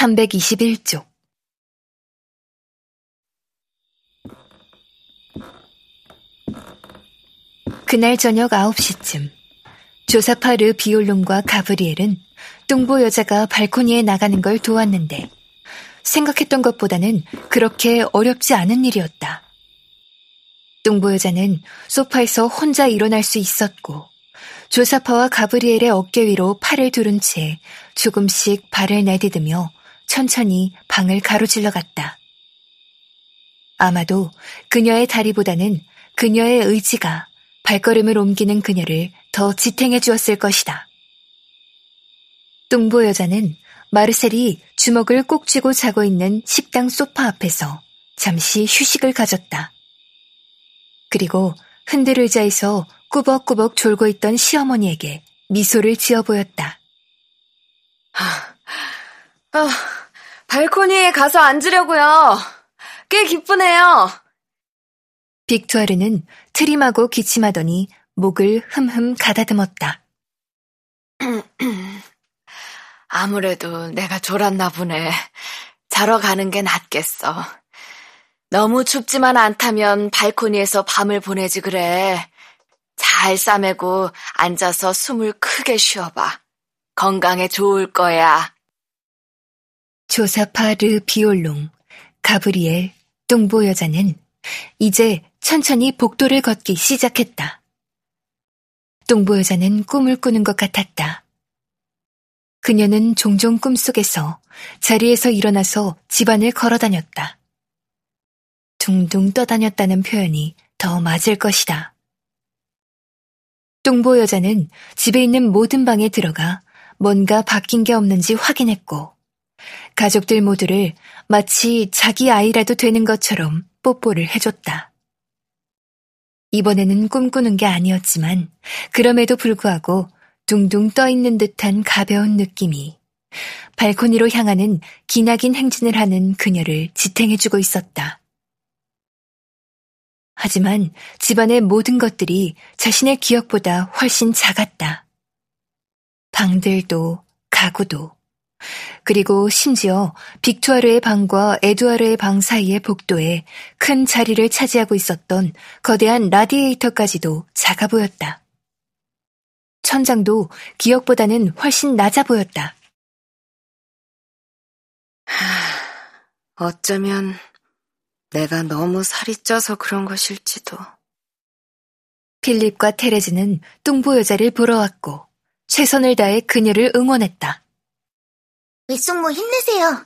321쪽 그날 저녁 9시쯤 조사파 르 비올롱과 가브리엘은 뚱보 여자가 발코니에 나가는 걸 도왔는데 생각했던 것보다는 그렇게 어렵지 않은 일이었다. 뚱보 여자는 소파에서 혼자 일어날 수 있었고 조사파와 가브리엘의 어깨 위로 팔을 두른 채 조금씩 발을 내디디며 천천히 방을 가로질러 갔다. 아마도 그녀의 다리보다는 그녀의 의지가 발걸음을 옮기는 그녀를 더 지탱해 주었을 것이다. 뚱보 여자는 마르셀이 주먹을 꼭 쥐고 자고 있는 식당 소파 앞에서 잠시 휴식을 가졌다. 그리고 흔들 의자에서 꾸벅꾸벅 졸고 있던 시어머니에게 미소를 지어 보였다. 아, 아, 발코니에 가서 앉으려고요. 꽤 기쁘네요. 빅투아르는 트림하고 기침하더니 목을 흠흠 가다듬었다. 아무래도 내가 졸았나 보네. 자러 가는 게 낫겠어. 너무 춥지만 않다면 발코니에서 밤을 보내지 그래. 잘 싸매고 앉아서 숨을 크게 쉬어봐. 건강에 좋을 거야. 조사파 르 비올롱, 가브리엘, 뚱보 여자는 이제 천천히 복도를 걷기 시작했다. 뚱보 여자는 꿈을 꾸는 것 같았다. 그녀는 종종 꿈속에서 자리에서 일어나서 집안을 걸어 다녔다. 둥둥 떠다녔다는 표현이 더 맞을 것이다. 뚱보 여자는 집에 있는 모든 방에 들어가 뭔가 바뀐 게 없는지 확인했고, 가족들 모두를 마치 자기 아이라도 되는 것처럼 뽀뽀를 해줬다. 이번에는 꿈꾸는 게 아니었지만, 그럼에도 불구하고 둥둥 떠 있는 듯한 가벼운 느낌이 발코니로 향하는 기나긴 행진을 하는 그녀를 지탱해주고 있었다. 하지만 집안의 모든 것들이 자신의 기억보다 훨씬 작았다. 방들도, 가구도, 그리고 심지어 빅투아르의 방과 에두아르의 방 사이의 복도에 큰 자리를 차지하고 있었던 거대한 라디에이터까지도 작아 보였다. 천장도 기억보다는 훨씬 낮아 보였다. 하, 어쩌면 내가 너무 살이 쪄서 그런 것일지도. 필립과 테레즈는 뚱보 여자를 보러 왔고 최선을 다해 그녀를 응원했다. 외숙모 힘내세요.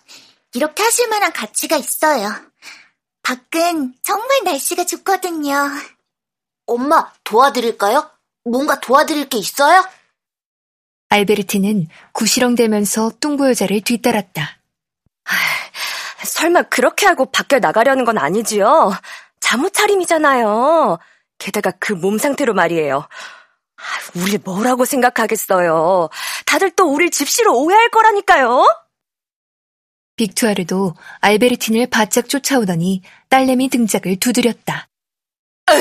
이렇게 하실 만한 가치가 있어요. 밖은 정말 날씨가 좋거든요. 엄마, 도와드릴까요? 뭔가 도와드릴 게 있어요? 알베르티는 구시렁대면서 뚱보 여자를 뒤따랐다. 설마 그렇게 하고 밖에 나가려는 건 아니지요? 잠옷 차림이잖아요. 게다가 그 몸 상태로 말이에요. 우리 뭐라고 생각하겠어요. 다들 또 우릴 집시로 오해할 거라니까요. 빅투아르도 알베르틴을 바짝 쫓아오더니 딸내미 등짝을 두드렸다. 아!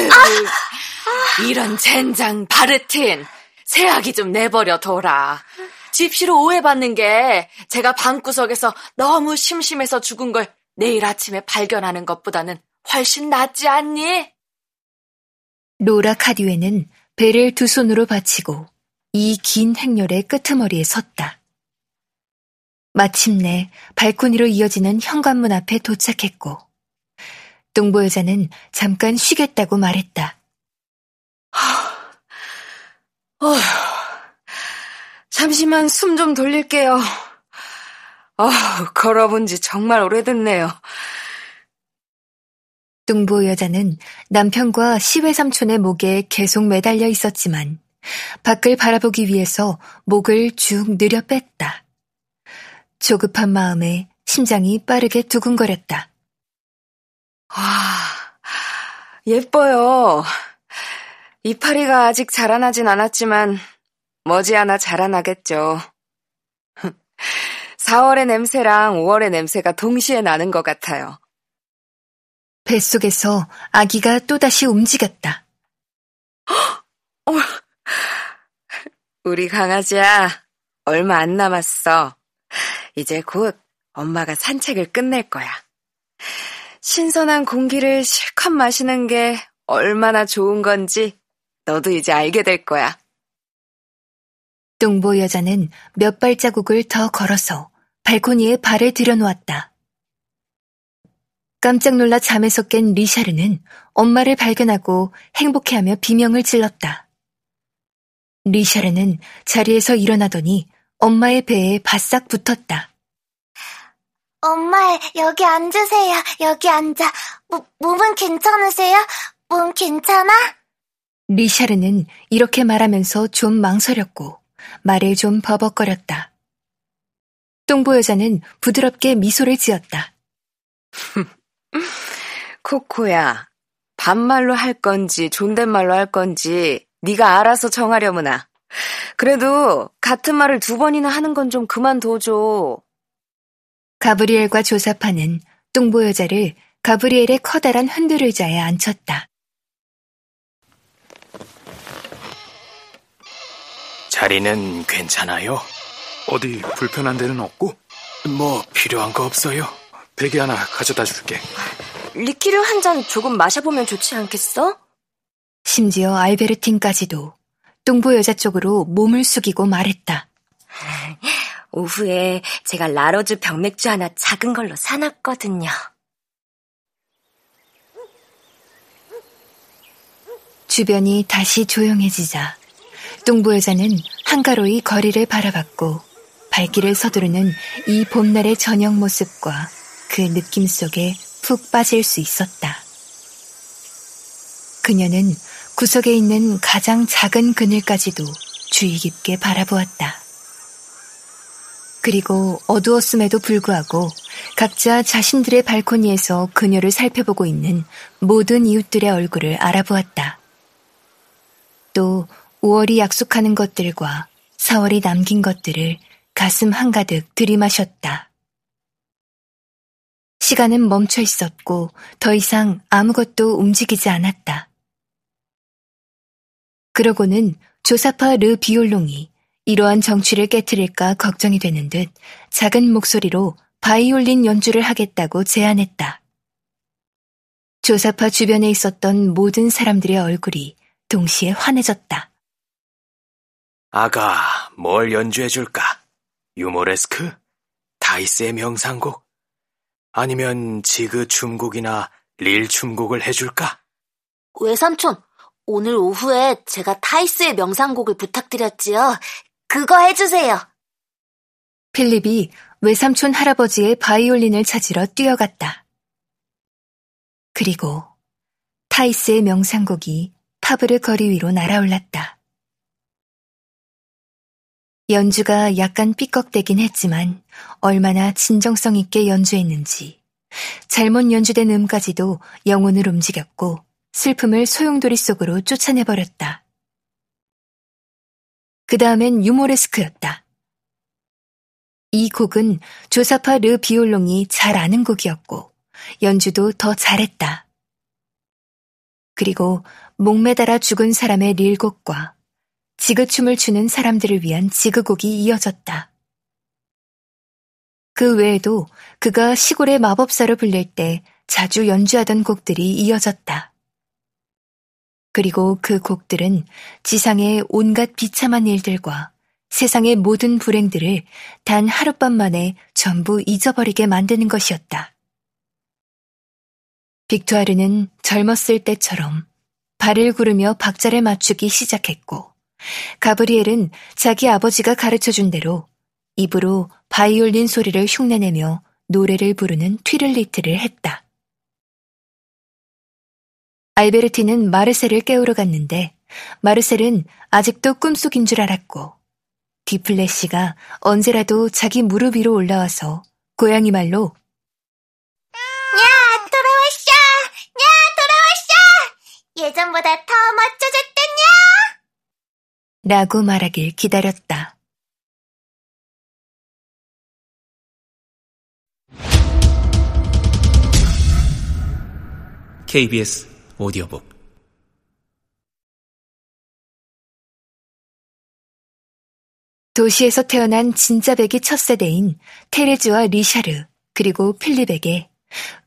이런 젠장 바르틴 새아기 좀 내버려 둬라. 집시로 오해받는 게 제가 방구석에서 너무 심심해서 죽은 걸 내일 아침에 발견하는 것보다는 훨씬 낫지 않니? 로라 카디웨는 배를 두 손으로 받치고 이 긴 행렬의 끄트머리에 섰다. 마침내 발코니로 이어지는 현관문 앞에 도착했고, 동보 여자는 잠깐 쉬겠다고 말했다. 어휴, 잠시만 숨 좀 돌릴게요. 어, 걸어본 지 정말 오래됐네요. 뚱보 여자는 남편과 시외 삼촌의 목에 계속 매달려 있었지만 밖을 바라보기 위해서 목을 쭉 느려 뺐다. 조급한 마음에 심장이 빠르게 두근거렸다. 아, 예뻐요. 이파리가 아직 자라나진 않았지만 머지않아 자라나겠죠. 4월의 냄새랑 5월의 냄새가 동시에 나는 것 같아요. 뱃속에서 아기가 또다시 움직였다. 어, 우리 강아지야, 얼마 안 남았어. 이제 곧 엄마가 산책을 끝낼 거야. 신선한 공기를 실컷 마시는 게 얼마나 좋은 건지 너도 이제 알게 될 거야. 뚱보 여자는 몇 발자국을 더 걸어서 발코니에 발을 들여놓았다. 깜짝 놀라 잠에서 깬 리샤르는 엄마를 발견하고 행복해하며 비명을 질렀다. 리샤르는 자리에서 일어나더니 엄마의 배에 바싹 붙었다. 엄마, 여기 앉으세요. 여기 앉아. 모, 몸은 괜찮으세요? 몸 괜찮아? 리샤르는 이렇게 말하면서 좀 망설였고 말을 좀 버벅거렸다. 똥보 여자는 부드럽게 미소를 지었다. 코코야, 반말로 할 건지 존댓말로 할 건지 네가 알아서 정하려무나. 그래도 같은 말을 두 번이나 하는 건 좀 그만둬줘. 가브리엘과 조사파는 뚱보 여자를 가브리엘의 커다란 흔들 의자에 앉혔다. 자리는 괜찮아요? 어디 불편한 데는 없고? 뭐 필요한 거 없어요? 베개 하나 가져다 줄게. 리키를 한잔 조금 마셔보면 좋지 않겠어? 심지어 알베르틴까지도 뚱보 여자 쪽으로 몸을 숙이고 말했다. 오후에 제가 라로즈 병맥주 하나 작은 걸로 사놨거든요. 주변이 다시 조용해지자 뚱보 여자는 한가로이 거리를 바라봤고 발길을 서두르는 이 봄날의 저녁 모습과 그 느낌 속에 푹 빠질 수 있었다. 그녀는 구석에 있는 가장 작은 그늘까지도 주의 깊게 바라보았다. 그리고 어두웠음에도 불구하고 각자 자신들의 발코니에서 그녀를 살펴보고 있는 모든 이웃들의 얼굴을 알아보았다. 또 5월이 약속하는 것들과 4월이 남긴 것들을 가슴 한가득 들이마셨다. 시간은 멈춰 있었고 더 이상 아무것도 움직이지 않았다. 그러고는 조사파 르 비올롱이 이러한 정취를 깨뜨릴까 걱정이 되는 듯 작은 목소리로 바이올린 연주를 하겠다고 제안했다. 조사파 주변에 있었던 모든 사람들의 얼굴이 동시에 환해졌다. 아가, 뭘 연주해줄까? 유모레스크? 다이스의 명상곡? 아니면 지그 춤곡이나 릴 춤곡을 해줄까? 외삼촌, 오늘 오후에 제가 타이스의 명상곡을 부탁드렸지요. 그거 해주세요. 필립이 외삼촌 할아버지의 바이올린을 찾으러 뛰어갔다. 그리고 타이스의 명상곡이 파브르 거리 위로 날아올랐다. 연주가 약간 삐걱대긴 했지만 얼마나 진정성 있게 연주했는지 잘못 연주된 음까지도 영혼을 움직였고 슬픔을 소용돌이 속으로 쫓아내버렸다. 그 다음엔 유모레스크였다. 이 곡은 조사파 르 비올롱이 잘 아는 곡이었고 연주도 더 잘했다. 그리고 목매달아 죽은 사람의 릴곡과 지그춤을 추는 사람들을 위한 지그곡이 이어졌다. 그 외에도 그가 시골의 마법사로 불릴 때 자주 연주하던 곡들이 이어졌다. 그리고 그 곡들은 지상의 온갖 비참한 일들과 세상의 모든 불행들을 단 하룻밤 만에 전부 잊어버리게 만드는 것이었다. 빅투아르는 젊었을 때처럼 발을 구르며 박자를 맞추기 시작했고, 가브리엘은 자기 아버지가 가르쳐 준 대로 입으로 바이올린 소리를 흉내내며 노래를 부르는 튀를리트를 했다. 알베르티는 마르셀을 깨우러 갔는데 마르셀은 아직도 꿈속인 줄 알았고 디플래시가 언제라도 자기 무릎 위로 올라와서 고양이 말로 야, 돌아왔어! 야, 돌아왔어! 예전보다 더 멋져졌다냐? 라고 말하길 기다렸다. KBS 오디오북. 도시에서 태어난 진짜 백이 첫 세대인 테레즈와 리샤르, 그리고 필립에게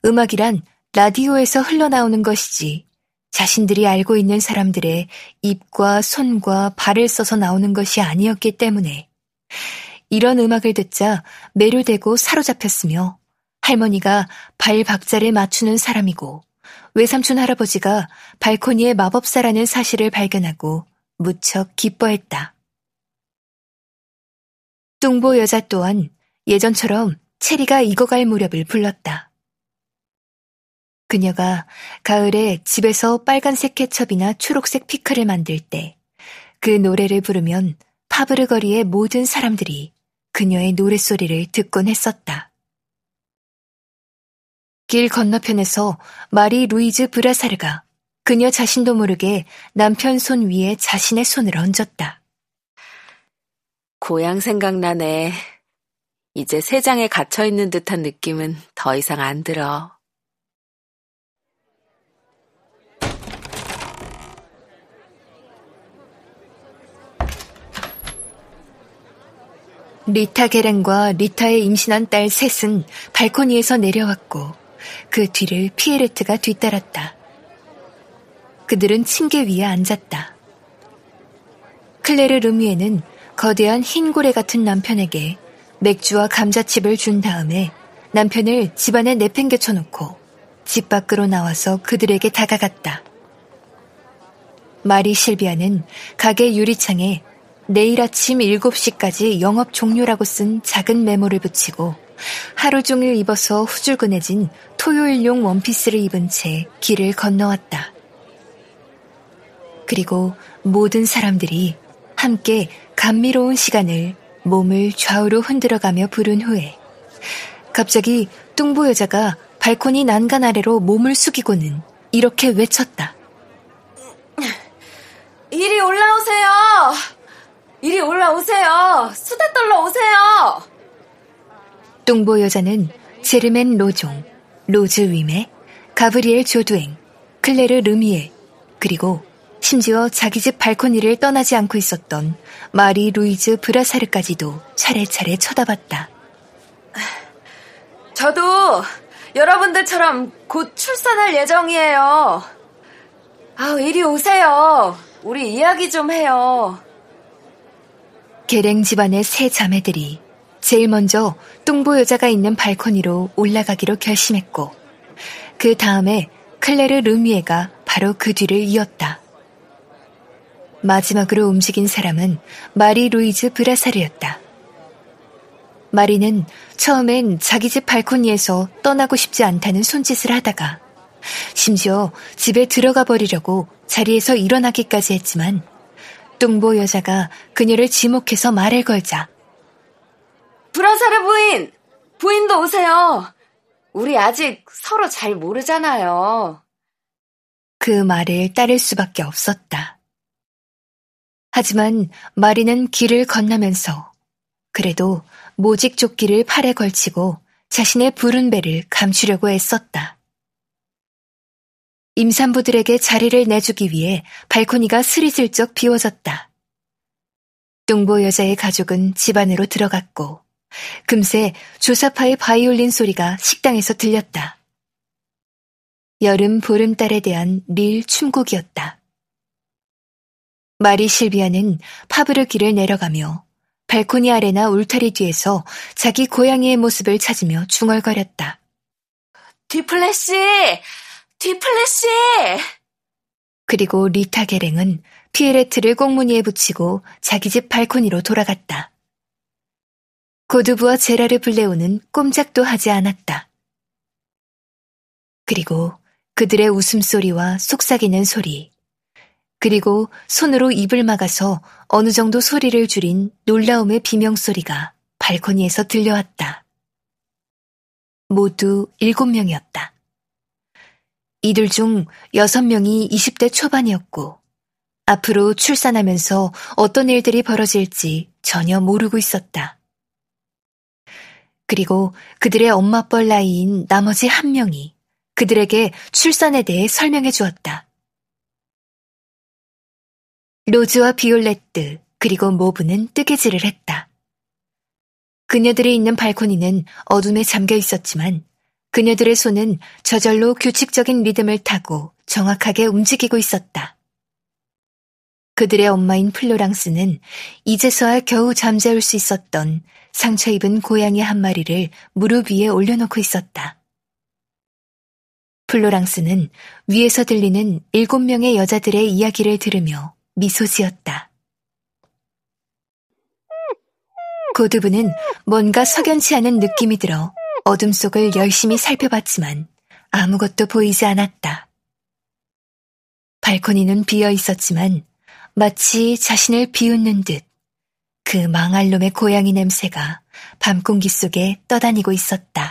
음악이란 라디오에서 흘러나오는 것이지 자신들이 알고 있는 사람들의 입과 손과 발을 써서 나오는 것이 아니었기 때문에 이런 음악을 듣자 매료되고 사로잡혔으며 할머니가 발 박자를 맞추는 사람이고 외삼촌 할아버지가 발코니의 마법사라는 사실을 발견하고 무척 기뻐했다. 뚱보 여자 또한 예전처럼 체리가 익어갈 무렵을 불렀다. 그녀가 가을에 집에서 빨간색 케첩이나 초록색 피클을 만들 때 그 노래를 부르면 파브르 거리의 모든 사람들이 그녀의 노랫소리를 듣곤 했었다. 길 건너편에서 마리 루이즈 브라사르가 그녀 자신도 모르게 남편 손 위에 자신의 손을 얹었다. 고향 생각나네. 이제 세장에 갇혀있는 듯한 느낌은 더 이상 안 들어. 리타 게렌과 리타의 임신한 딸 셋은 발코니에서 내려왔고 그 뒤를 피에레트가 뒤따랐다. 그들은 층계 위에 앉았다. 클레르 르미에는 거대한 흰 고래 같은 남편에게 맥주와 감자칩을 준 다음에 남편을 집안에 내팽개쳐 놓고 집 밖으로 나와서 그들에게 다가갔다. 마리 실비아는 가게 유리창에 내일 아침 7시까지 영업 종료라고 쓴 작은 메모를 붙이고 하루 종일 입어서 후줄근해진 토요일용 원피스를 입은 채 길을 건너왔다. 그리고 모든 사람들이 함께 감미로운 시간을 몸을 좌우로 흔들어가며 부른 후에 갑자기 뚱보 여자가 발코니 난간 아래로 몸을 숙이고는 이렇게 외쳤다. 이리 올라오세요! 이리 올라오세요! 수다 떨러 오세요! 뚱보 여자는 제르멘 로종, 로즈 위메, 가브리엘 조두행, 클레르 르미에, 그리고 심지어 자기 집 발코니를 떠나지 않고 있었던 마리 루이즈 브라사르까지도 차례차례 쳐다봤다. 저도 여러분들처럼 곧 출산할 예정이에요. 아, 이리 오세요. 우리 이야기 좀 해요. 계랭 집안의 세 자매들이 제일 먼저 뚱보 여자가 있는 발코니로 올라가기로 결심했고, 그 다음에 클레르 르미에가 바로 그 뒤를 이었다. 마지막으로 움직인 사람은 마리 루이즈 브라사르였다. 마리는 처음엔 자기 집 발코니에서 떠나고 싶지 않다는 손짓을 하다가 심지어 집에 들어가 버리려고 자리에서 일어나기까지 했지만 뚱보 여자가 그녀를 지목해서 말을 걸자 브라사르 부인! 부인도 오세요! 우리 아직 서로 잘 모르잖아요. 그 말을 따를 수밖에 없었다. 하지만 마리는 길을 건너면서 그래도 모직 조끼를 팔에 걸치고 자신의 부른 배를 감추려고 애썼다. 임산부들에게 자리를 내주기 위해 발코니가 스리슬쩍 비워졌다. 뚱보 여자의 가족은 집 안으로 들어갔고 금세 조사파의 바이올린 소리가 식당에서 들렸다. 여름 보름달에 대한 릴 춤곡이었다. 마리 실비아는 파브르 길을 내려가며 발코니 아래나 울타리 뒤에서 자기 고양이의 모습을 찾으며 중얼거렸다. 뒤플래시! 뒤플래시! 그리고 리타 게랭은 피에레트를 꽁무니에 붙이고 자기 집 발코니로 돌아갔다. 고두부와 제라르 블레오는 꼼짝도 하지 않았다. 그리고 그들의 웃음소리와 속삭이는 소리, 그리고 손으로 입을 막아서 어느 정도 소리를 줄인 놀라움의 비명소리가 발코니에서 들려왔다. 모두 일곱 명이었다. 이들 중 여섯 명이 20대 초반이었고, 앞으로 출산하면서 어떤 일들이 벌어질지 전혀 모르고 있었다. 그리고 그들의 엄마뻘 나이인 나머지 한 명이 그들에게 출산에 대해 설명해 주었다. 로즈와 비올레트 그리고 모브는 뜨개질을 했다. 그 그녀들이 있는 발코니는 어둠에 잠겨 있었지만 그녀들의 손은 저절로 규칙적인 리듬을 타고 정확하게 움직이고 있었다. 그들의 엄마인 플로랑스는 이제서야 겨우 잠재울 수 있었던 상처 입은 고양이 한 마리를 무릎 위에 올려놓고 있었다. 플로랑스는 위에서 들리는 일곱 명의 여자들의 이야기를 들으며 미소 지었다. 고드부는 뭔가 석연치 않은 느낌이 들어 어둠 속을 열심히 살펴봤지만 아무것도 보이지 않았다. 발코니는 비어 있었지만 마치 자신을 비웃는 듯 그 망할 놈의 고양이 냄새가 밤 공기 속에 떠다니고 있었다.